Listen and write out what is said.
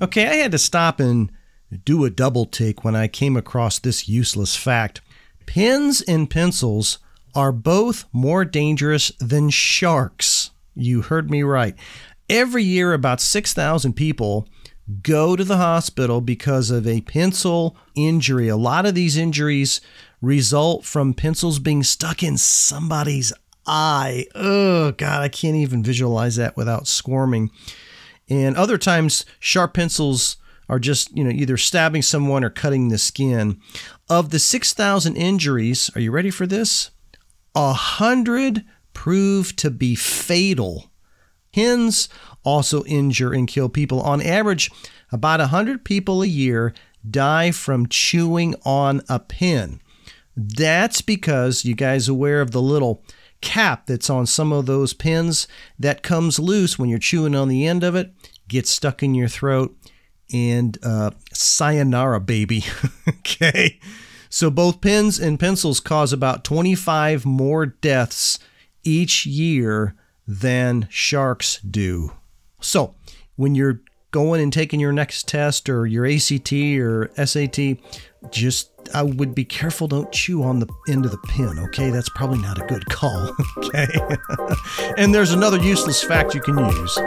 Okay, I had to stop and do a double take when I came across this useless fact. Pens and pencils are both more dangerous than sharks. You heard me right. Every year, about 6,000 people go to the hospital because of a pencil injury. A lot of these injuries result from pencils being stuck in somebody's eye. Oh, God, I can't even visualize that without squirming. And other times, sharp pencils are just, you know, either stabbing someone or cutting the skin. Of the 6,000 injuries, are you ready for this? A hundred prove to be fatal. Pens also injure and kill people. On average, about 100 people a year die from chewing on a pin. That's because you guys aware of the little cap that's on some of those pins that comes loose when you're chewing on the end of it, gets stuck in your throat, and uh, sayonara, baby. okay. So both pens and pencils cause about 25 more deaths each year than sharks do. So when you're going and taking your next test or your ACT or SAT, just I would be careful. Don't chew on the end of the pin, okay? That's probably not a good call, okay? and there's another useless fact you can use.